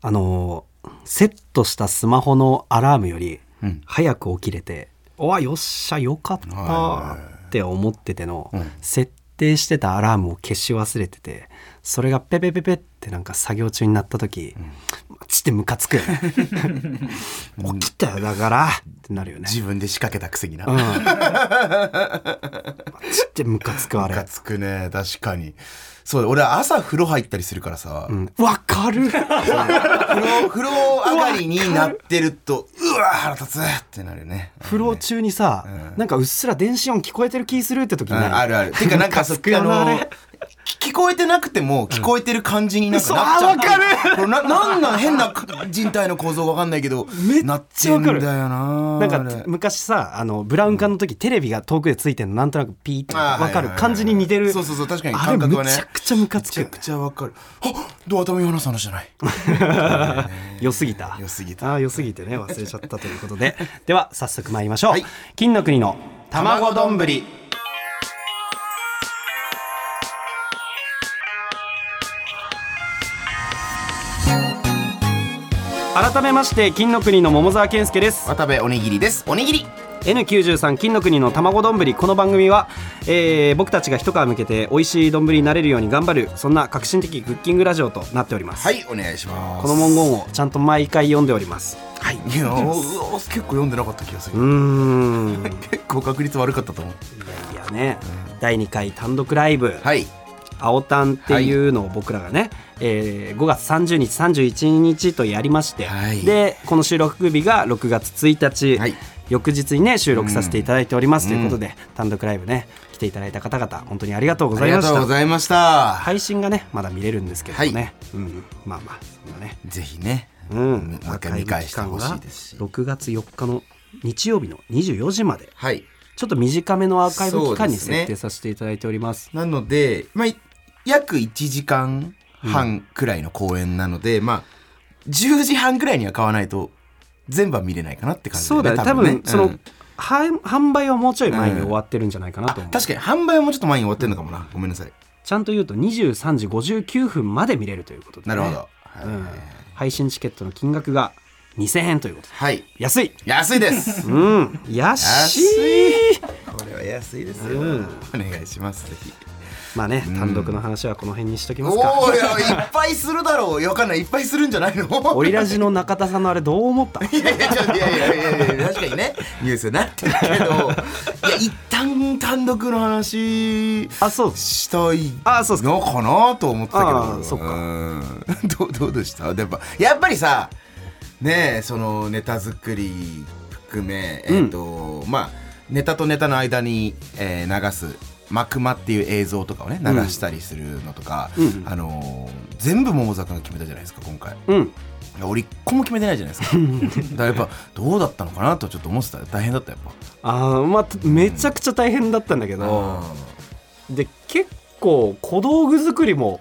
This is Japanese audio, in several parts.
あのーセットしたスマホのアラームよりうん。早く起きれて、おわよっしゃよかったって思ってての、設定してたアラームを消し忘れててそれがペペペペってなんか作業中になった時、マジでムカつくよね。起きたよだから。ってなるよね。自分で仕掛けたくせにな。うん。マジでムカつくあれ。ムカつくね、確かに。そうだ、俺は朝風呂入ったりするからさ、うん。わかる。風呂、風呂上がりになってると、うわ腹立つってなるね。風呂中にさ、なんかうっすら電子音聞こえてる気するって時うんね、あるある。てかなんかそムカつくよなあの聞こえてなくても聞こえてる感じになんかなっちゃう。そうあわかる。な、なんなん変な人体の構造わかんないけど、めっなっちゃわかる。てんだよななんか昔さあのブラウン管の時、テレビが遠くでついてるのなんとなくピーって。あー分かる。感じに似てる。そうそうそう確かに。感覚はね。めちゃくちゃムカつく。めちゃくちゃわかる。あドア頭用の話じゃない。良すぎた。良すぎた。あー良すぎてね忘れちゃったということで。では早速参りましょう、はい。金の国の卵丼改めまして金の国の桃沢健介です渡部おにぎりです。おにぎり。N93 金の国の卵丼ぶりこの番組は、えー僕たちが一皮向けて美味しい丼になれるように頑張るそんな革新的クッキングラジオとなっております、はい、お願いします。この文言をちゃんと毎回読んでおりますはいいや結構読んでなかった気がする。ん結構確率悪かったと思う。いやね、第2回単独ライブはい。「青タン」っていうのを僕らがね、えー5月30日31日とやりまして、はい。でこの収録日が6月1日、はい。翌日にね収録させていただいております、うん。ということで単独ライブね来ていただいた方々本当にありがとうごありがとうざいましたございました。配信がねまだ見れるんですけどね、はい。うん、まあまあそんなね。ぜひね。うん、もう一回見返してほしいですし。6月4日の日曜日の24時まで。はい。ちょっと短めのアーカイブ期間に設定させていただいております。なので、まあ、い約1時間半くらいの公演なので、まあ、10時半くらいには買わないと、全部は見れないかなって感じそうだね多分その、うんは販売はもうちょい前に終わってるんじゃないかなと思う、確かに販売はもうちょっと前に終わってるのかもな。ごめんなさい。ちゃんと言うと23時59分まで見れるということで、ね、なるほど。うん、配信チケットの金額が2000円ということではい。安い安いです。うん安いこれは安いですよ。うんお願いします。ぜひ。まあね単独の話はこの辺にしときますか。おおいやいっぱいするだろう。いやわかんない。いっぱいするんじゃないの？オリラジの中田さんのあれどう思った？いやいやいやいや確かにね。ニュースになってるけど。いや一旦単独の話あそう。したいあそうっすか。のかなと思ったけど。そっか。うん。どうどうでした？やっぱやっぱりさねえそのネタ作り含めえっ、と、まあネタとネタの間に、えー流す幕間っていう映像とかをね流したりするのとか、うん。あのー全部桃坂が決めたじゃないですか今回。うん。俺一個も決めてないじゃないですか。だからやっぱどうだったのかなとちょっと思ってた。大変だったやっあーまあめちゃくちゃ大変だったんだけぱど、で結構小道具作りも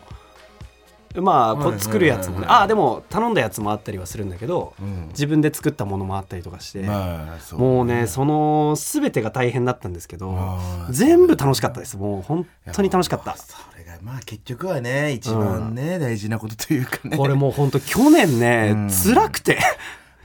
まあこ作るやつもね。あーでも頼んだやつもあったりはするんだけど、うん。自分で作ったものもあったりとかして、まあもうねその全てが大変だったんですけど全部楽しかったです。もう本当に楽しかった。それがまあ結局はね一番ね、大事なことというかね。これもう本当去年ね、うん。辛くて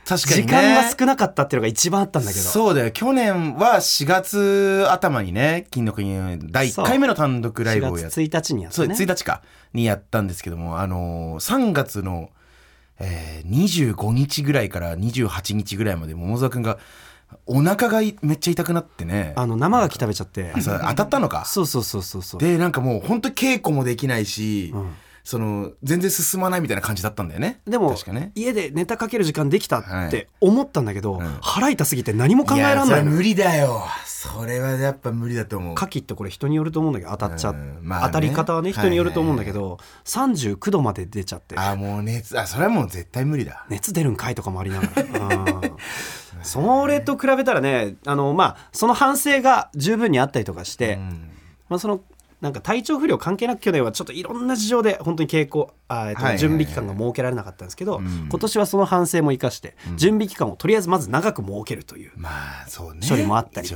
確かにね。時間が少なかったっていうのが一番あったんだけど。そうだよ。去年は4月頭にね金の国第1回目の単独ライブを4やっ月1日にやっそうてね1日か。にやったんですけどもあのー3月の、えー、25日ぐらいから28日ぐらいまで桃沢君がお腹がいめっちゃ痛くなってね。あの生牡蠣食べちゃって。そう当たったのか。そうそうそうそうそう。でなんかもう本当稽古もできないし、うんその全然進まないみたいな感じだったんだよね。でも確かね。家でネタかける時間できたってはい。思ったんだけど、ん。腹痛すぎて何も考えられない無理だよ。それはやっぱ無理だと思う。牡蠣ってこれ人によると思うんだけど当たっちゃっ、うんまあね。当たり方はね人によると思うんだけど、39度まで出ちゃって。あもう熱あそれはもう絶対無理だ。熱出るんかいとかもありながら。うん。それと比べたらねあのまあその反省が十分にあったりとかして、うん。まあ、そのなんか体調不良関係なく去年はちょっといろんな事情で本当に稽古あ、えっと準備期間が設けられなかったんですけど、ん。今年はその反省も生かして、準備期間をとりあえずまず長く設けるという。まあそうね。処理もあったり。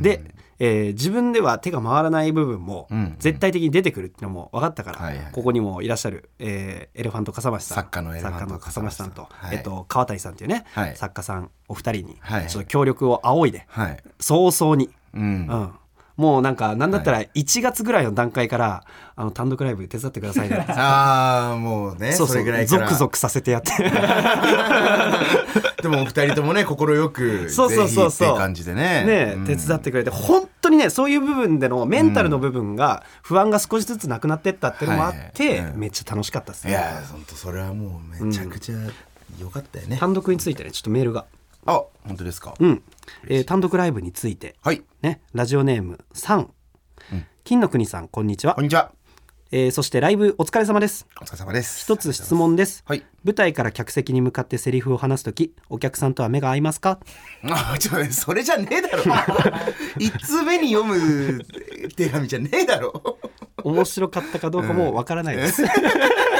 で、えー自分では手が回らない部分もん絶対的に出てくるっていうのも分かったから、ここにもいらっしゃる、えーエレファント笠間さん作家のエレファント作家の笠間さんと、はい。えっと、川谷さんっていうね、はい。作家さんお二人にはい。ちょっと協力を仰いで、はい。早々に、うん。うん、もうなんかなんだったら1月ぐらいの段階から、あの単独ライブ手伝ってくださいね。ああもうねそうそう。れぐらいから。ゾクゾクさせてやって。でもお二人ともね快くそうそうそうそう。感じでね。ね、うん。手伝ってくれて。本当にねそういう部分でのメンタルの部分が不安が少しずつなくなってったっていうのもあって、はいめっちゃ楽しかったですね。いや本当それはもうめちゃくちゃ良かったよね、単独についてねちょっとメールがあ本当ですか、うん、えー単独ライブについて。はい。ねラジオネーム3、金の国さんこんにちは。こんにちは。えーそしてライブお疲れ様です。お疲れ様です。一つ質問です、はい。舞台から客席に向かってセリフを話すときお客さんとは目が合いますか？あちょっとねそれじゃねえだろ。一通目に読む手紙じゃねえだろ。面白かったかどうかもわからないです、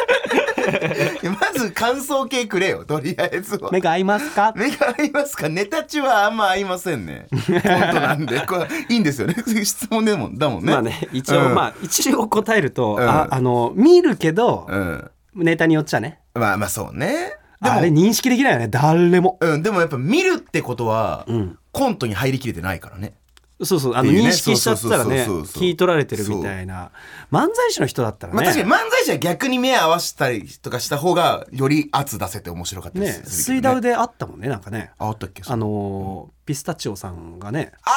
まず感想系くれよとりあえずは。目が合いますか？目が合いますか？ネタ中はあんま合いませんね。本当なんで。これいいんですよね。質問でもだもんね。まあね一応、うん。まあ一応答えると、ん。ああの見るけど、うん。ネタによっちゃね。まあまあそうね。であれも認識できないよね。誰も。うん。でもやっぱ見るってことは、ん。コントに入りきれてないからねそうそうあの認識しちゃったらね聞い取られてるみたいな。漫才師の人だったらね,、まあ確かに漫才師は逆に目合わせたりとかした方がより圧出せて面白かったりねすね、水ダウであったもんねなんかね。ああったっけ？あのーピスタチオさんがね。あー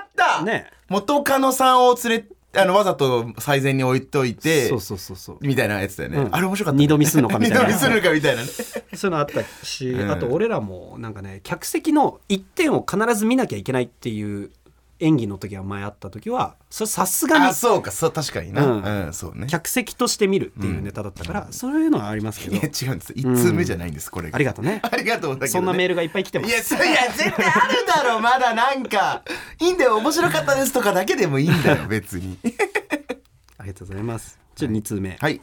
あった！ね。元カノさんを連れあのわざと最前に置いといてそうそうそうそう。みたいなやつだよね、うん。あれ面白かった、ね、二度見すんのかみたいな。二度見するのかみたいなね。そういうのあったし、うん。あと俺らもなんかね客席の一点を必ず見なきゃいけないっていう演技の時は前あった時はそれさすがにあそうか。そう確かにな。ううんん、そうね。客席として見るっていうネタだったから、そういうのはありますけど。いや違うんです。一通目じゃないんですこれが。ありがとうね。ありがとうだけど、ね、そんなメールがいっぱい来てます。いやそいや絶対あるだろ まだなんか。いいんだよ面白かったですとかだけでもいいんだよ別に。ありがとうございます。ちょ2通目、はい。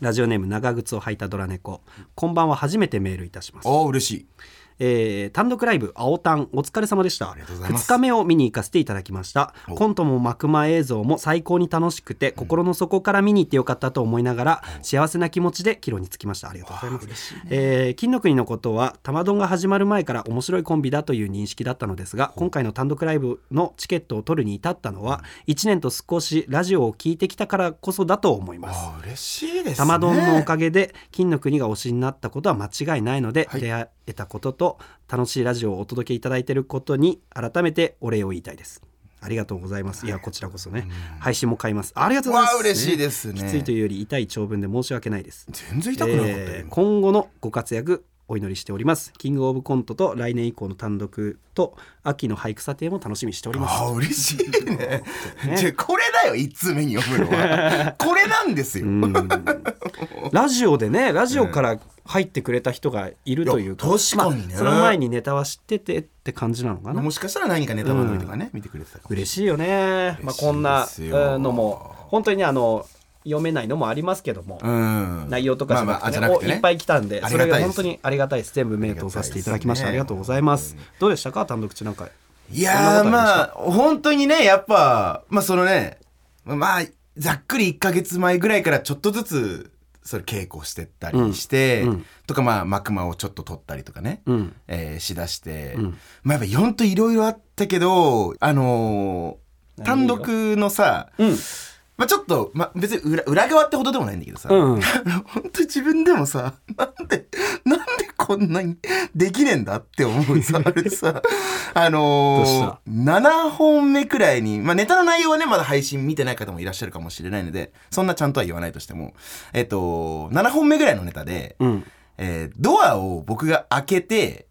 ラジオネーム長靴を履いたドラ猫。こんばんは初めてメールいたします。おお嬉しいえー単独ライブ青タンお疲れ様でした。りがとうございます。2日目を見に行かせていただきました。お。コントも幕間映像も最高に楽しくて、心の底から見に行ってよかったと思いながら幸せな気持ちで帰路につきました。ありがとうございます、えー金の国のことは玉丼が始まる前から面白いコンビだという認識だったのですが今回の単独ライブのチケットを取るに至ったのは1年と少しラジオを聞いてきたからこそだと思います。嬉しいですね。玉丼のおかげで金の国が推しになったことは間違いないので、はい。出会えたことと楽しいラジオをお届けいただいていることに改めてお礼を言いたいです。ありがとうございます。いやこちらこそね。配信も買います。ありがとうございます。わあ嬉しいですね。きついというより痛い長文で申し訳ないです。全然痛くなかったよ、えー今後のご活躍お祈りしております。キングオブコントと来年以降の単独と秋の俳句査定も楽しみにしております。あー嬉しいね。じゃあこれだよ一通目に読むのは。これなんですよ。ラジオでねラジオから入ってくれた人がいるというか,、いや確かにね。まあその前にネタは知っててって感じなのかな。もしかしたら何かネタ番組とかね、見てくれてたかも嬉しいよね、まあ、こんなのも本当にねあの読めないのもありますけども、うん。内容とかじゃなくて,、まあまあじゃなくてね。おいっぱい来たんでそれが本当にありがたいです。全部目通させていただきました。ありがとうございます。どうでしたか？単独中なんか。いやまあ本当にねやっぱまあそのねまあざっくり1か月前ぐらいからちょっとずつそれ稽古してったりして、うん。うんとかまあ幕間をちょっと取ったりとかね、うん。えーしだして、うん。まあやっぱほんといろいろあったけどあのー単独のさ、うんまあ、ちょっと、まあ、別に裏裏側ってほどでもないんだけどさ、うん 本当自分でもさなんでなんでこんなにできねえんだって思うさ あれさ。あのー、7本目くらいに、まあ、ネタの内容はねまだ配信見てない方もいらっしゃるかもしれないのでそんなちゃんとは言わないとしてもえっと7本目ぐらいのネタで、うん。えードアを僕が開けて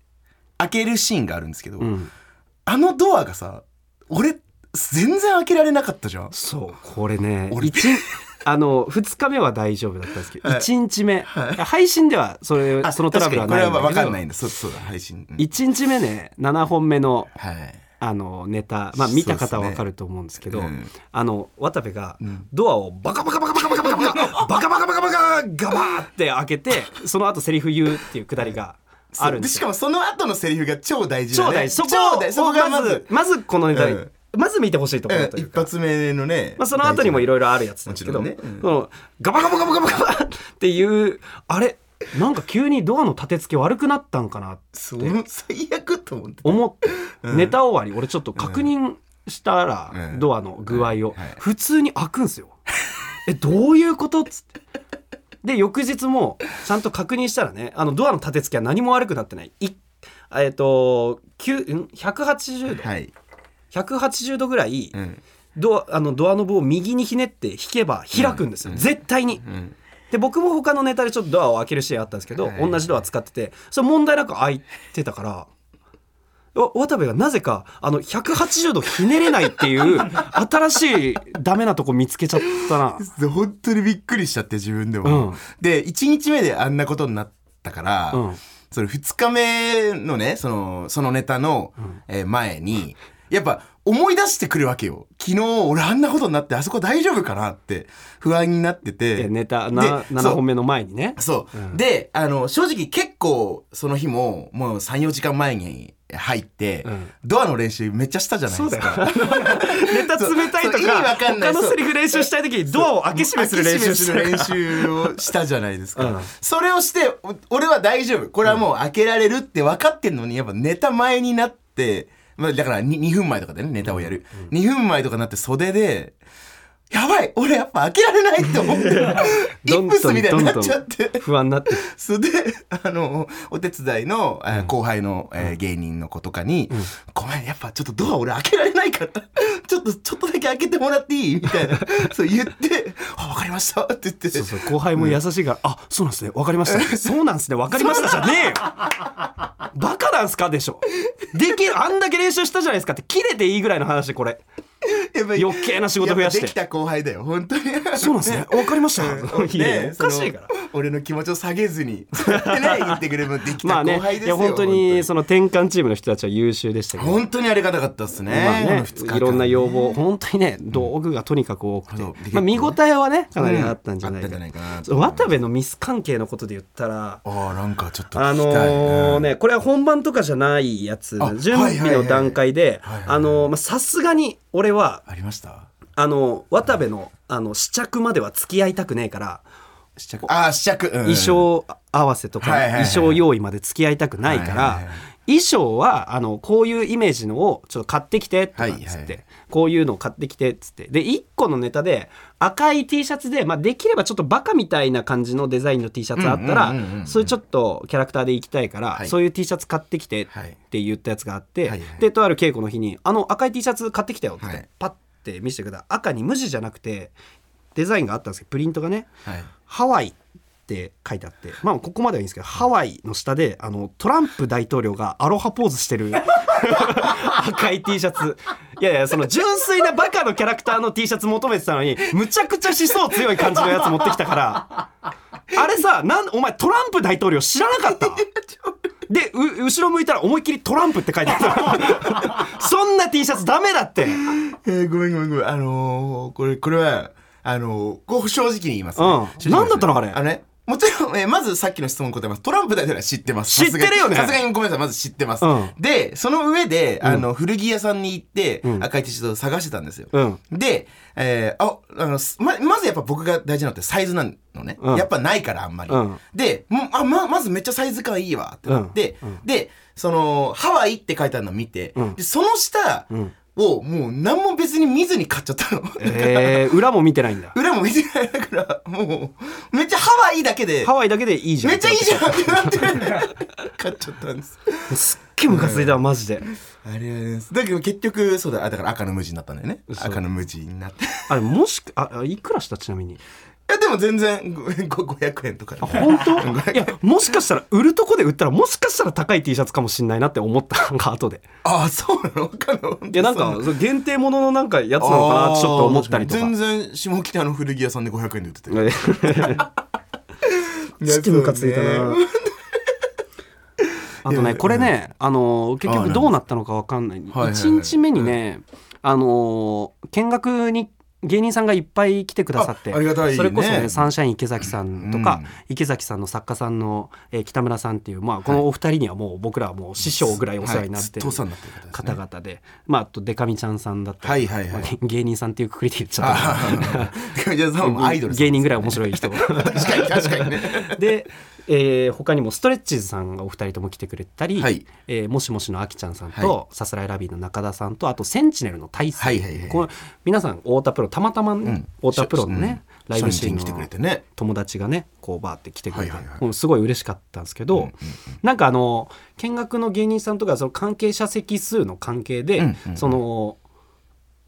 開けるシーンがあるんですけど、うん。あのドアがさ俺全然開けられなかったじゃん。そう。これね あの2日目は大丈夫だったんですけど、はい1日目、はい。配信ではそれそのトラブルはないんだこれは分かんないんだ。そうそうだ配信、うん。1日目ね7本目のはい「あのネタ、まあ、見た方は分かると思うんですけどそうですねあの渡部がドアをバカバカバカバカバカバカバカバカバカバカバカガバーって開けてその後セリフ言うっていうくだりがあるしかもその後のセリフが超大事だね超大事そこ超大事そこがまずまずこのネタ、うんまず見てほしいところというか。一発目のね、まあ、その後にもいろいろあるやつなんですけど、ねうんそのガバガバガバガバガバっていうあれなんか急にドアの立て付け悪くなったんかなって最悪と思って思って、ネタ終わり俺ちょっと確認したら、うんドアの具合を、はい普通に開くんすよ。えどういうことっつって。で翌日もちゃんと確認したらねあのドアの立て付けは何も悪くなってない。いえっ、と9ん180度、はい、180度ぐらい、うん。ドアあのドアノブを右にひねって引けば開くんですよ、絶対に。うん、で僕も他のネタでちょっとドアを開けるシーンあったんですけど、はい。同じドア使っててそれ問題なく開いてたからわ渡部がなぜかあの180度ひねれないっていう 新しいダメなとこ見つけちゃったな。本当にびっくりしちゃって自分でも、うん。で1日目であんなことになったから、うん。その2日目のねそのそのネタの、えー前にやっぱ思い出してくるわけよ。昨日俺あんなことになってあそこ大丈夫かなって不安になってて。でネタでなそう。7本目の前にね。そう、うん。であの正直結構その日ももう34時間前に入って、うん。ドアの練習めっちゃしたじゃないですか。ネタ冷たいとそう意味わかかんない。他のセリフ練習したい時にドアを開け閉めする練習する練習をしたじゃないですか、う。んそれをしてお俺は大丈夫これはもう。開けられるって分かってんのにやっぱネタ前になって、まあ、だから 2, 2分前とかでねネタをやる、2分前とかになって袖でやばい。俺やっぱ開けられないって思って イップスみたいになっちゃって。不安になって。それであのお手伝いの、えー後輩の、えー芸人の子とかに「ごめんやっぱちょっとドア俺開けられないから ちょっとちょっとだけ開けてもらっていい?」みたいな。そう言って「あ分かりました」って言って。そうそう後輩も優しいから「あそうなんですね。分かりました。そうなんですね。分かりました」じゃねえよ。バカなんすかでしょ。できるあんだけ練習したじゃないですかって切れていいぐらいの話これ余計な仕事増やして。できた後輩だよ本当に。そうなんですね。分かりました。うん。いやおかしいから。俺の気持ちを下げずにそうやってね 言ってくれるもできたまあね後輩ですよ、いや本当にその転換チームの人たちは優秀でしたけど。本当にありがたかったですね,、まあね。ねいろんな要望。本当にね道具がとにかく多くて、そうまあ、見応えはねかなりあったんじゃないか,、な。いかな渡部のミス関係のことで言ったらああなんかちょっとあのねこれは本番とかじゃないやつ。あ準備の段階でさすがに俺はありました？あの渡部のあの試着までは付き合いたくねえから試着？ああ試着、うん。衣装合わせとかはいはいはい衣装用意まで付き合いたくないからはいはいはい衣装はあのこういうイメージのをちょっと買ってきてとかっつって、はいはい。こういうのを買ってきてっつって。で1個のネタで赤い T シャツで、まあ、できればちょっとバカみたいな感じのデザインの T シャツあったらそれちょっとキャラクターで行きたいから、はい。そういう T シャツ買ってきてっはいて言ったやつがあって、はい。はいでとある稽古の日に「あの赤い T シャツ買ってきたよ」って、はい。パッて見せてくれた。ら赤に無地じゃなくてデザインがあったんですけどプリントがねはい。ハワイって書いてあって。まあここまではいいんですけどハワイの下であのトランプ大統領がアロハポーズしてる。赤い T シャツ。いやいやその純粋なバカのキャラクターの T シャツ求めてたのにむちゃくちゃ思想強い感じのやつ持ってきたから。あれさなんお前トランプ大統領知らなかった？でう後ろ向いたら思いっきりトランプって書いてあった。そんな T シャツダメだって。えーごめんごめんごめん。あのー、これこれはあのー、正直に言います、ね。うん。正直に言いますなんだったのあれ？あのねもちろん、えーまずさっきの質問答えます。トランプ大統領は知ってます。知ってるよね。さすがにさすがにごめんなさい、まず知ってます。うん。で、その上で、あの、古着屋さんに行って、ん。赤い T シャツを探してたんですよ。うん。で、えーあ、あの、すま、まずやっぱ僕が大事なのってサイズなのね。うん。やっぱないからあんまり。うん。で、もうあ、ま、まずめっちゃサイズ感いいわってなって、うん。で、その、ハワイって書いてあるのを見て、うん。で、その下んをもう何も別に見ずに買っちゃったの。えー、裏も見てないんだ裏も見てないだから、もう、めっちゃハワイだけで、ハワイだけでいいじゃんめっちゃいいじゃんってなって、買っちゃったんです。すっげえムカついたわマジでありがとうございます。だけど結局、そうだ、あだから赤の無地になったんだよね。赤の無地になって。いあれもしかああいくらしたちなみに？や、でも全然、ごご500円とかであ本当？いやもしかしたら売るとこで売ったらもしかしたら高い T シャツかもしんないなって思ったのが後で。ああ、そうなの？赤の。い。やなんか限定もののなんかやつなのかなってちょっと思ったりとか。全然、下北の古着屋さんで500円で売ってて。えちょっとムカついたな。あとねこれねあの結あ局どうなったのかわかんない。はいはいはい。1日目にねあの見学に芸人さんがいっぱい来てくださってあありがたいね。それこそねサンシャイン池崎さんとか、うん。池崎さんの作家さんの、えー北村さんっていう、まあ、このお二人にはもう僕らはもう師匠ぐらいお世話になってる方々で、まあ、あとデカミちゃんさんだったり、はいはいはい。まあ芸人さんっていうくくりで言っちゃった。芸人ぐらい面白い人。確かに確かにね。で、えー他にもストレッチーズさんがお二人とも来てくれたり、はい。えーもしもしのあきちゃんさんはと、さすらいラビーの中田さんとあとセンチネルの大勢、はいはいはいこの皆さん太田プロたまたまね、うん。太田プロのね、うん。ライブシーン初日に来てくれのてね。友達がねこうバーって来てくれて、はいはいすごい嬉しかったんですけど、うんうんなんかあの見学の芸人さんとかその関係者席数の関係で、うんうんうん。その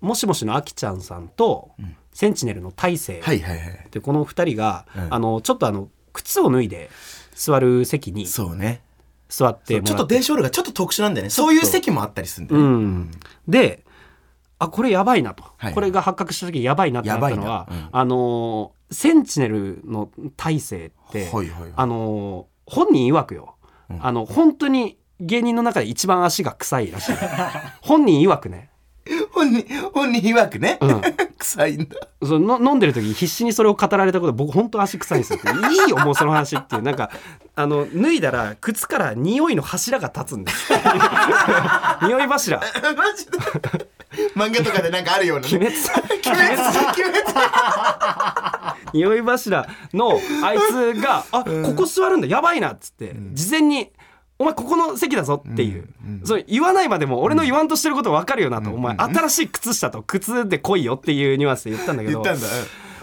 もしもしのあきちゃんさんと、センチネルの大勢、はいはいはい。でこの2人が、うん。あのちょっとあの靴を脱いで座る席にそうね。座ってちょっと電子ホールがちょっと特殊なんだよね。そう。いう席もあったりするんだうよね。ん、であこれやばいなと、はい。これが発覚した時やばいなってなったのは、うん。あのーセンチネルの大勢って、はいはいはい。あのー本人曰くよ、あの本当に芸人の中で一番足が臭いらしい。本人曰くね。本人本人曰くね。うん臭いんだ。そのの飲んでる時必死にそれを語られたことで僕本当足臭いんですよ。いいよもうその話っていうなんかあの脱いだら靴から匂いの柱が立つんです。匂い柱。マジで漫画とかでなんかあるようなね。鬼滅。鬼滅。鬼滅。匂い柱のあいつが「あここ座るんだやばいな」っつって、事前に「お前ここの席だぞ」っていう、それ言わないまでも俺の言わんとしてること分かるよなと、お前。新しい靴下と靴で来いよっていうニュアンスで言ったんだけど。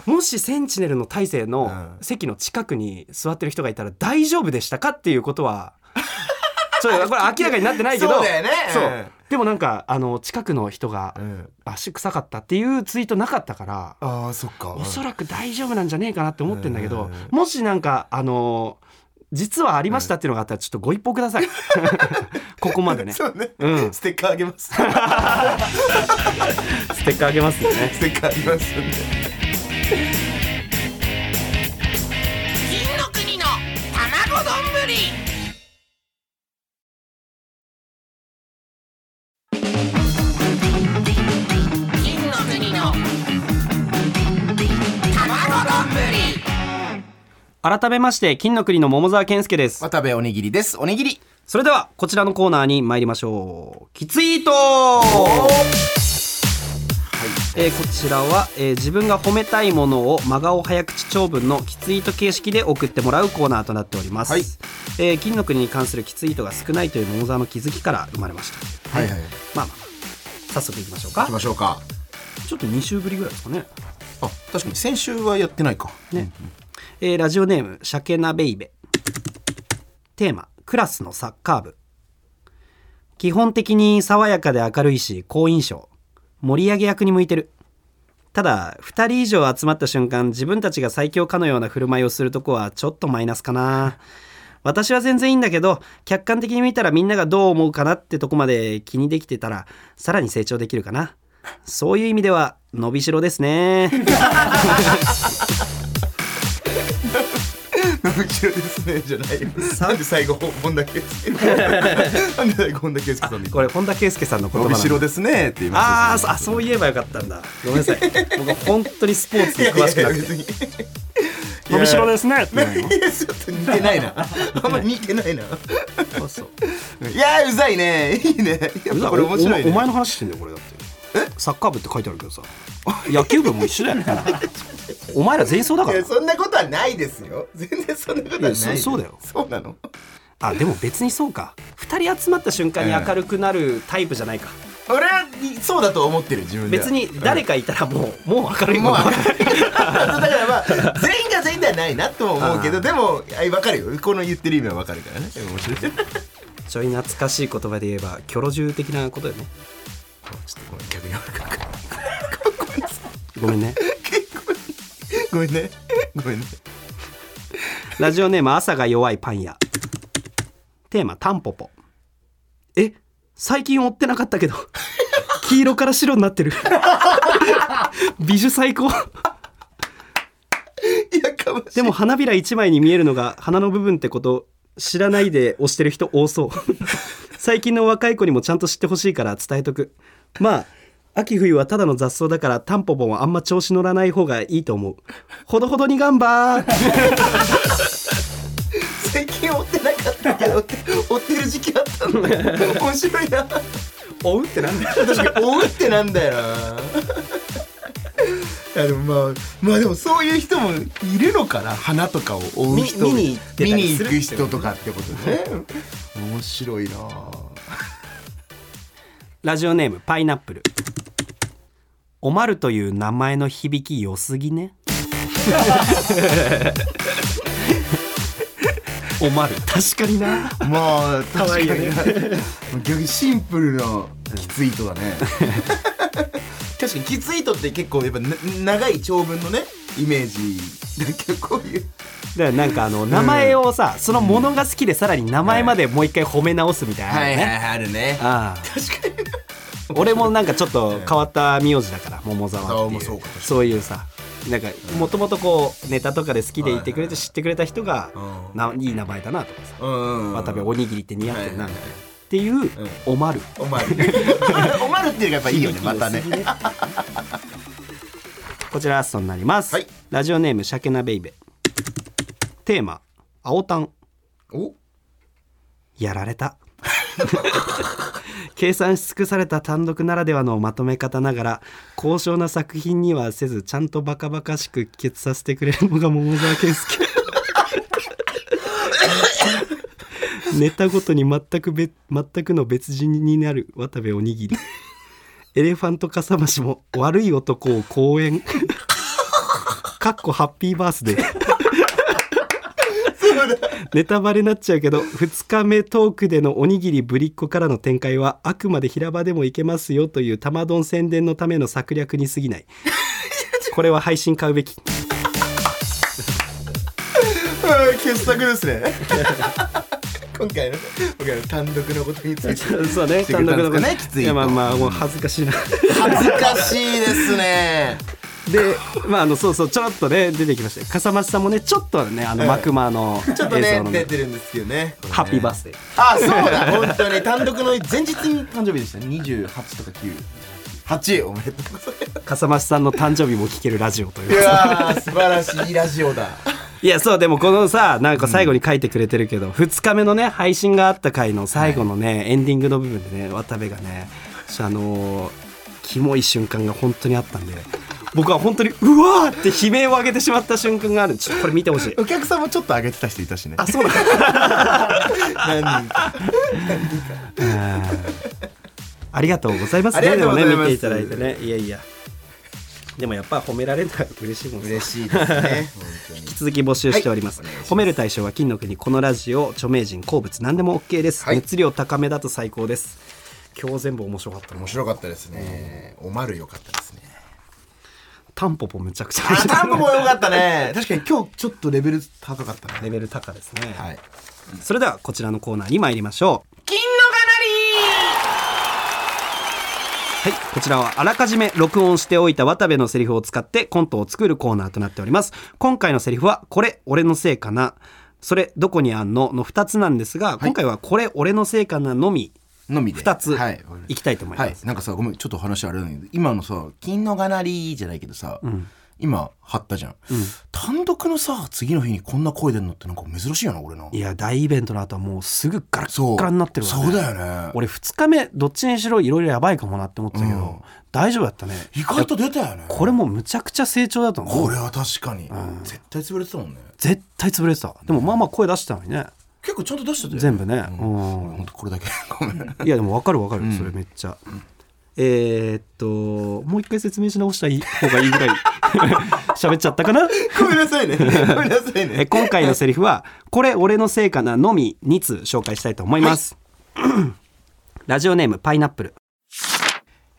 もしセンチネルの大勢のうん。席の近くに座ってる人がいたら大丈夫でしたかっていうことは ちょっとこれ明らかになってないけど。そうね。そう。うん。でもなんかあの近くの人がうん。足臭かったっていうツイートなかったから。ああそっか。おそらく大丈夫なんじゃねえかなって思ってんだけど、もしなんかあのー実はありましたっていうのがあったらちょっとご一報ください。ここまでね。そうね。うん。ステッカーあげます。ステッカーあげますよね。ステッカーあげますんで改めまして金の国の桃沢健介です。渡部おにぎりです。おにぎり。それではこちらのコーナーに参りましょう。キツイー。トえーこちらは、えー自分が褒めたいものを真顔早口長文のキツイート形式で送ってもらうコーナーとなっております、はい。えー金の国に関するキツイートが少ないという桃沢の気づきから生まれました。はいはいまあまあ早速いきましょうか。行きましょうか。ちょっと2週ぶりぐらいですかね。あ確かに先週はやってないか。ね、えーラジオネーム鮭なベイベ。テーマクラスのサッカー部。基本的に爽やかで明るいし好印象。盛り上げ役に向いてる。ただ2人以上集まった瞬間自分たちが最強かのような振る舞いをするとこはちょっとマイナスかな。私は全然いいんだけど客観的に見たらみんながどう思うかなってとこまで気にできてたらさらに成長できるかな。そういう意味では伸びしろですね。後ろですねじゃないよ。なんで最後本田圭佑なんで最後本田圭佑さんにこれ本田圭佑さんの言葉伸びしろですねって言いあまーそあそう言えばよかったんだ。ごめんなさい。僕本当にスポーツに詳しくなくて。伸びしろですねって言うの？いやちょっと似てないな。あんまり似てないな。そうそう。いやーうざいね。いいね。やっぱこれ面白いね。おお前の話してんだよこれだってサッカー部って書いてあるけどさ。野球部も一緒だよ。お前ら全員そうだから。そんなことはないですよ。全然そんなことはないそそうだよ。そうなの？あでも別にそうか。2人集まった瞬間に明るくなるタイプじゃないか、俺はそうだと思ってる自分では。別に誰かいたらもう、もう明るい。もんもうだからまあ全員が全員ではないなとも思うけどでもあ分かるよ。この言ってる意味は分かるからね。面白い。ちょい懐かしい言葉で言えばキョロ獣的なことよねとごめん逆にごめんね。ごめんね。ごめんね。ラジオネーム朝が弱いパン屋。テーマタンポポ。え最近追ってなかったけど。黄色から白になってる。美女最高。いやかもしでも花びら一枚に見えるのが花の部分ってこと知らないで押してる人多そう。最近の若い子にもちゃんと知ってほしいから伝えとくまあ秋冬はただの雑草だからタンポポもあんま調子乗らない方がいいと思う。ほどほどに頑張ー。最近追ってなかったけど追ってる時期あったんだ面白いな。追うってなんだよ。確かに追うってなんだよな。いやでもまあまあでもそういう人もいるのかな。花とかを追う人。見見に行ってたり見にする行く人とかってことね。面白いなラジオネームパイナップル。おまるという名前の響き良すぎね。おまる。確かにな。まあ確かに可愛いよ逆にシンプルなきつい糸だね確かにきつい糸って結構やっぱな長い長文のねイメージだけどこういう。だからなんかあの名前をさ、そのものが好きでさらに名前までもう一回褒め直すみたいなのあるね、あるね。ああ。俺もなんかちょっと変わった名字だから桃沢っていう。そうかそういうさ。なんかもともとこうネタとかで好きでいてくれて知ってくれた人がうん。ないい名前だなとかさ。うん渡部おにぎりって似合ってるなはいはいはいっていう。おまる。おまるおまるっていうのがやっぱいいよねまたね こちらラストになります、はい。ラジオネームシャケナベイベ。テーマ青タン。お。やられた。計算し尽くされた単独ならではのまとめ方ながら高尚な作品にはせずちゃんとバカバカしく帰結させてくれるのが桃沢健介。ネタごとに全く別全くの別人になる渡部おにぎりエレファントかさ増しも悪い男を講演かっこハッピーバースデー。ネタバレになっちゃうけど2日目トークでのおにぎりぶりっ子からの展開はあくまで平場でもいけますよという玉丼宣伝のための策略に過ぎない。これは配信買うべき。はい傑作ですね 今回の今回の単独のことについて。そうねしてくれたんですかねきついやまあまあもう恥ずかしいな。恥ずかしいですね。でまああのそうそうちょろっとね出てきました笠松さんもねちょっとはねあのはいマクマのちょっとね出てるんですけどね。ハッピーバースデー。あそうだ本当に。単独の前日に誕生日でしたね。28とか98おめでとうございま笠松さんの誕生日も聞けるラジオという。すいやー素晴らしいラジオだいやそうでもこのさなんか最後に書いてくれてるけど、2日目のね配信があった回の最後のね、エンディングの部分でね渡部がねあのーキモい瞬間が本当にあったんで僕は本当にうわーって悲鳴を上げてしまった瞬間がある。ちょっとこれ見てほしい。お客さんもちょっと上げてた人いたしね。あそうだ 何人か。ありがとうございますありがねでもねとうございます。見ていただいてね。いやいやでもやっぱ褒められたら嬉しいもん。ね嬉しいですね。本引き続き募集しております,、はい褒める対象は金の国このラジオ著名人好物何でも OK です、はい。熱量高めだと最高です。今日全部面白かった面白かったですね。おまる良かったですね。タンポポむちゃくちゃ。あタンポも良かったね。確かに今日ちょっとレベル高かったね。レベル高ですね、はい。それではこちらのコーナーに参りましょう。金のはいこちらはあらかじめ録音しておいた渡部のセリフを使ってコントを作るコーナーとなっております。今回のセリフはこれ俺のせいかな。それどこにあんのの2つなんですが、今回はこれ俺のせいかなのみ。のみで。2つはい。いきたいと思います、はい、なんかさごめんちょっと話あれだけど今のさ「金のがなり」じゃないけどさ、今貼ったじゃん、単独のさ次の日にこんな声出んのってなんか珍しいよな俺な。いや大イベントの後はもうすぐガラッガラになってるわ、ね、そう。だよね。俺2日目どっちにしろいろいろやばいかもなって思ってたけど、うん。大丈夫だったね。意外と出たよね。これもうむちゃくちゃ成長だと思う。これは確かに、絶対潰れてたもんね。絶対潰れてた。でもまあまあ声出してたのにね。結構ちゃんと出してたよ全部ね。うん。うん。俺ほんとこれだけ。ごめん。いやでも分かる分かる、それめっちゃ、えー、っともう一回説明し直した方がいいぐらい 喋っちゃったかな？ごめんなさいね。ごめんなさいえね今回のセリフは「これ俺のせいかな」のみ2通紹介したいと思います、ラジオネームパイナップル。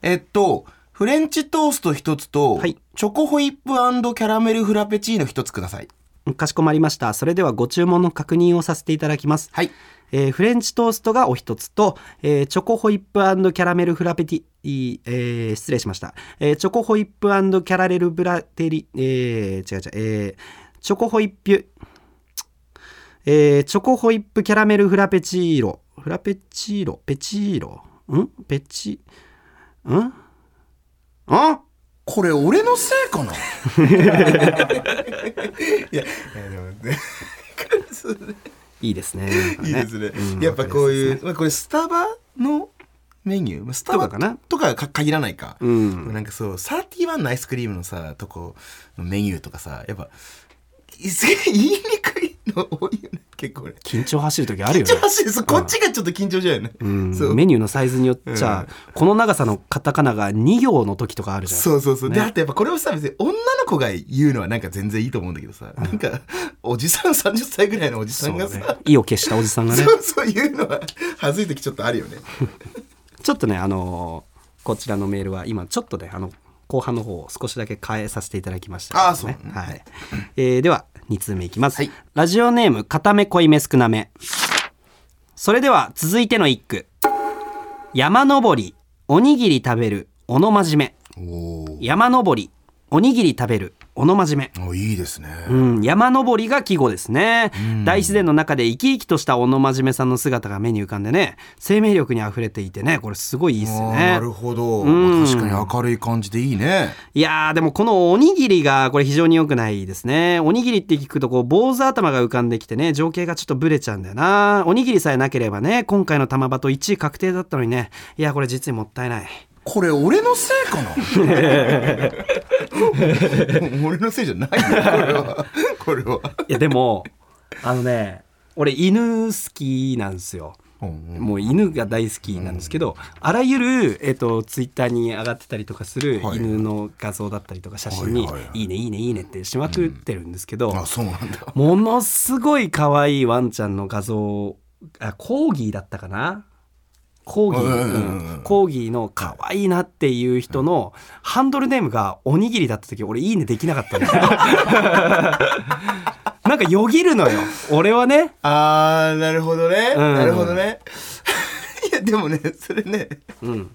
えっとフレンチトースト一つと、はい。チョコホイップキャラメルフラペチーノ一つくださいかしこまりました。それではご注文の確認をさせていただきます。はい。えーフレンチトーストがお一つと、えーチョコホイップキャラメルフラペティ、えー失礼しました、えーチョコホイップキャラレルブラテリ、えー違う違う、えーチョコホイップ、えーチョコホイップキャラメルフラペチーロ。フラペチーロ？ペチーロ？ん？ペチ？ん？あこれ俺のせいかな？いやでもねいいですね。いいですね、うんやっぱこういう、まあ、これスタバのメニュー？まあスタバとかかな？とかか限らないか、うん。なんかそう31のアイスクリームのさとこのメニューとかさやっぱすげえ言いにの多いよね結構ね。緊張走る時あるよね。緊張走るそうこっちがちょっと緊張しちゃうよね、うん。そう。メニューのサイズによっちゃ、この長さのカタカナが2行の時とかあるじゃん。そうそうそう、ね。であとやっぱこれをさ別に女の子が言うのはなんか全然いいと思うんだけどさ、なんかおじさん 30歳ぐらいのおじさんがさね。意を決したおじさんがね。そうそういうのは恥ずい時ちょっとあるよね。ちょっとねあのーこちらのメールは今ちょっとねあの後半の方を少しだけ変えさせていただきました、あーそう。ねはい、えーでは2通目いきます、はい。ラジオネーム片目濃いめ少なめそれでは続いての一句。山登りおにぎり食べるおのまじめ。山登りおにぎり食べる。おのまじめ。おいいですね、うん、山登りが季語ですね、大自然の中で生き生きとした小野真面目さんの姿が目に浮かんでね。生命力にあふれていてね。これすごいいいっすよねなるほど、うん。確かに明るい感じでいいね。いやーでもこのおにぎりがこれ非常に良くないですね。おにぎりって聞くとこう坊主頭が浮かんできてね情景がちょっとブレちゃうんだよな。おにぎりさえなければね今回の玉場と1位確定だったのにね。いやこれ実にもったいないこれ俺のせいかな？俺のせいじゃないよこれは。これは。いやでもあのね俺犬好きなんですよ。うんもう犬が大好きなんですけど、あらゆる、えっとツイッターに上がってたりとかするはい。犬の画像だったりとか写真にはいはいねいいねいいねってしまくってるんですけど、あそうなんだ。ものすごい可愛いワンちゃんの画像あコーギーだったかな？コーギー、コーギーの可愛いなっていう人のハンドルネームがおにぎりだった時俺いいねできなかったの なんかよぎるのよ。俺はね。あーなるほどね、うん。なるほどね。いやでもねそれね。うん。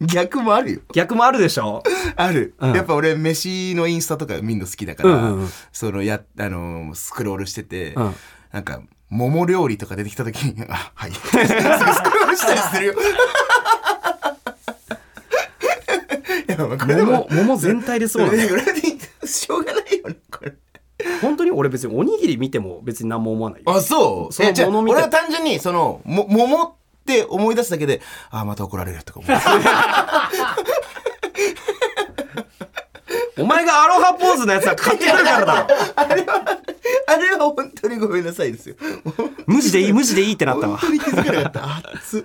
逆もあるよ。逆もあるでしょ。ある、うん。やっぱ俺飯のインスタとか見るの好きだから、うんうんうん。そのやあのスクロールしてて、うん。なんか桃料理とか出てきた時にあはい。すぐスクロールしたりするよいやまあこれでも桃桃全体でそうなのこれこれでしょうがないよねこれ。本当に俺別におにぎり見ても別に何も思わないよ。あそう。そのいやじゃあもの見て。俺は単純にそのも桃って思い出すだけであまた怒られるとか思う。お前がアロハポーズのやつは買ってくるからだあれはあれは本当にごめんなさいですよ。無事でいい無事でいいってなったわ。本当に気づかなかった。熱っ。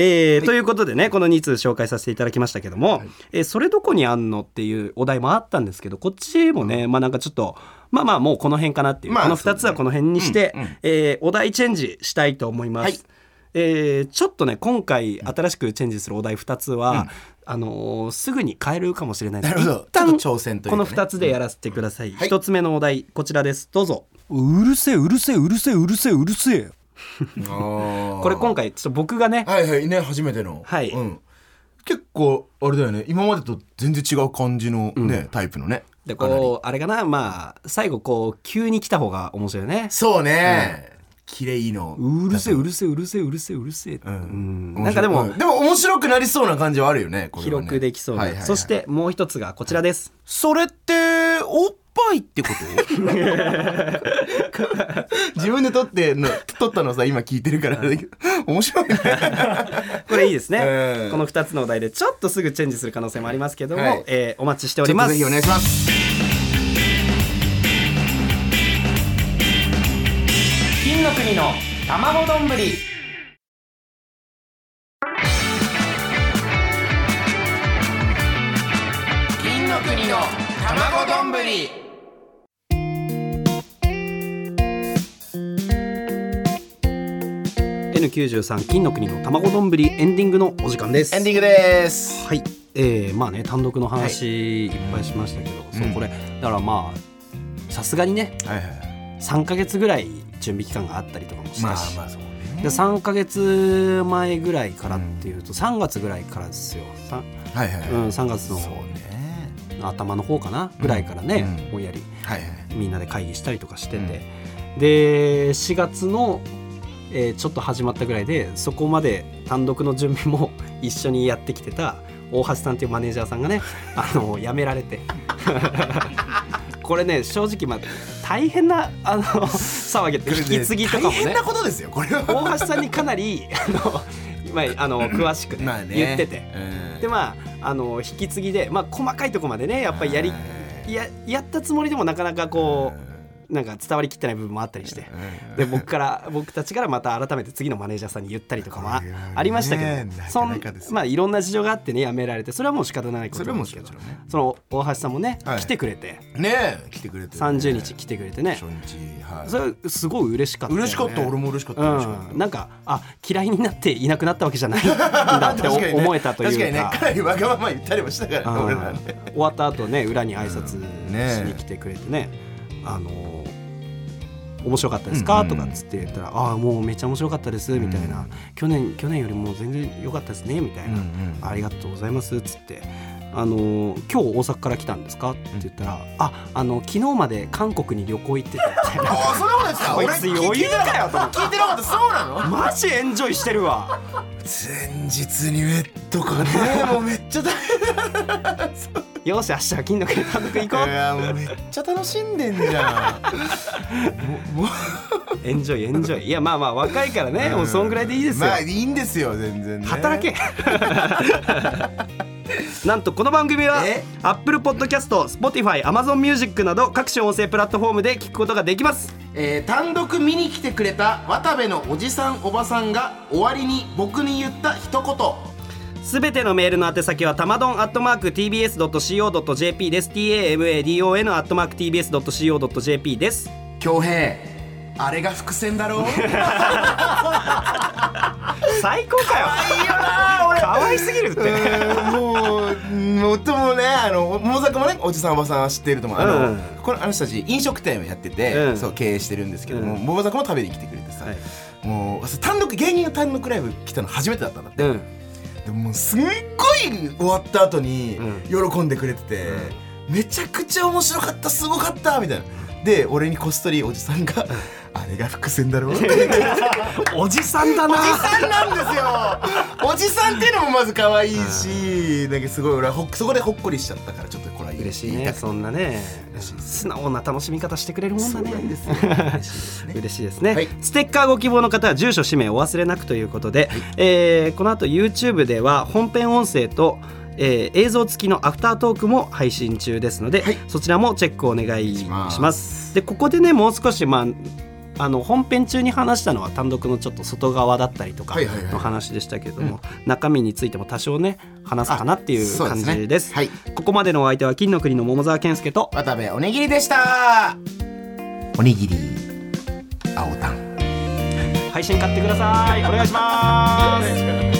えーということでねこの2通紹介させていただきましたけども「えーそれどこにあんの?」っていうお題もあったんですけどこっちもね、まあなんかちょっとまあまあもうこの辺かなっていう、まあこの2つはこの辺にして、ねうんうん。えーお題チェンジしたいと思います。はい。えーちょっとね今回新しくチェンジするお題2つは、あのーすぐに変えるかもしれないです。なるほど。一旦挑戦というこの2つでやらせてください、はい。1つ目のお題こちらです。どうぞ。うるせえうるせえうるせえうるせえうるせえ。こ これ今回ちょっと僕がねはいはいね初めての。はい。うん、結構あれだよね。今までと全然違う感じのね、タイプのね。でこうあれかな。まあ最後こう急に来た方が面白いね。そうね、綺麗の。うるせえうるせえうるせえうるせえうるせえ。うん。なんかでもうん。でも面白くなりそうな感じはあるよねね。広くできそうな、はいはいはい。そしてもう一つがこちらです、それっておっぱいってこと？自分で撮っての撮ったのさ今聞いてるから。面白いね。これいいですね、うん。この2つのお題でちょっとすぐチェンジする可能性もありますけども、はい。えーお待ちしております。ぜひお願いします金の国の卵丼。ぶり金の国の卵丼ぶり N93 金の国の卵丼ぶりエンディングのお時間です。エンディングです。はい。えー、まあね単独の話い。っぱいしましたけど、そううん。これだからまあさすがにねはいはい3ヶ月ぐらい準備期間があったりとかもしまあたし、まあそうね。で3ヶ月前ぐらいからっていうと3月ぐらいからですよ。さはいはいはい。うん、3月の頭の方かなぐらいからね、うんぼんやり。はいはいみんなで会議したりとかしてて、で4月の、えーちょっと始まったぐらいでそこまで単独の準備も 一緒にやってきてた大橋さんっていうマネージャーさんがねあの辞められて。これね正直まあ大変なあの 騒ぎって引き継ぎとかもね。大変なことですよこれは。大橋さんにかなりあの今あの詳しくね,、言ってて。うん。でまああの引き継ぎで、まあ、細かいとこまでねやっぱりやりはい。ややったつもりでもなかなかこうなんか伝わりきってない部分もあったりして。で僕から僕たちからまた改めて次のマネージャーさんに言ったりとかもあありましたけなどかそなんまあいろんな事情があってねやめられてそれはもう仕方ないことなんですけど。その大橋さんもね、はい。来てくれて。ねえ来てくれてね。30日来てくれてね。初日はい。それすごい嬉しかった嬉しかった。俺も嬉しかったなんかあ嫌いになっていなくなったわけじゃないんだって思えたというか。確かにね。かなりわがまま言ったりもしたからね俺らね。終わった後ね裏に挨拶しに来てくれてね「あの面白かったですか？うんとかっつって言ったら「ああもうめっちゃ面白かったです」みたいな、去年去年よりも全然良かったですね」みたいな、うんうんありがとうございます」っつって。あの今日大阪から来たんですか?」って言ったら「ああの昨日まで韓国に旅行行ってて」みたいな。あそんなことですか？こい俺つ余裕かよと聞いてなかった。そうなの？マジエンジョイしてるわ。前日にウェットかね。もうめっちゃ大よし明日は金の国単独行こ変いやもうめっちゃ楽しんでんじゃん。もうエンジョイエンジョイ。いやまあまあ若いからねもうそんぐらいでいいですよ、まあいいんですよ全然。ね働け。なんとこの番組はえ？Apple Podcast、Spotify、Amazon Music など各種音声プラットフォームで聞くことができます。えー単独見に来てくれた渡部のおじさんおばさんが終わりに僕に言った一言すべてのメールの宛先はたまどん TBS.CO.JP です。TAMADON TBS.CO.JP です。恭平あれが伏線だろ最高かよ。可愛すぎるって。もう元もねあの桃坂もねおじさんおばさんは知っていると思う。あの、うん。このあの人たち飲食店をやってて、うん。そう経営してるんですけども、うん。桃坂も食べに来てくれてさ、はい。もう単独芸人の単独ライブ来たの初めてだったんだって、うんでももうすんごい終わった後にう喜んでくれてて、めちゃくちゃ面白かったすごかったみたいな。で俺にこっそりおじさんが「あれが伏線だろ?」って言っておじさんだな。おじさんなんですよ。おじさんっていうのもまず可愛いし、なんかすごい俺はほっそこでほっこりしちゃったからちょっとこれは嬉しいねそんなね。素直な楽しみ方してくれるもんだね。そうなんですよ嬉しいですね。嬉しいですね、はい。ステッカーご希望の方は住所氏名お忘れなくということで、えーこの後 YouTube では本編音声とえー映像付きのアフタートークも配信中ですので、はい。そちらもチェックお願いします。します。でここでねもう少しまああの本編中に話したのは単独のちょっと外側だったりとかの話でしたけれども、中身についても多少ね話すかなっていう感ねじです。はい。ここまでのお相手は金の国の桃沢健介と渡部おにぎりでした。おにぎり青タン。配信買ってください。お願いします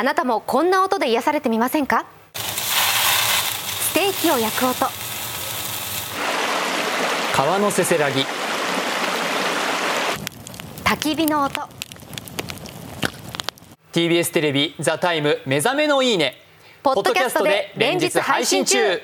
あなたもこんな音で癒されてみませんか？ステーキを焼く音。川のせせらぎ。焚き火の音。TBS テレビ「ザタイム目覚めのいいね」ポッドキャストで連日配信中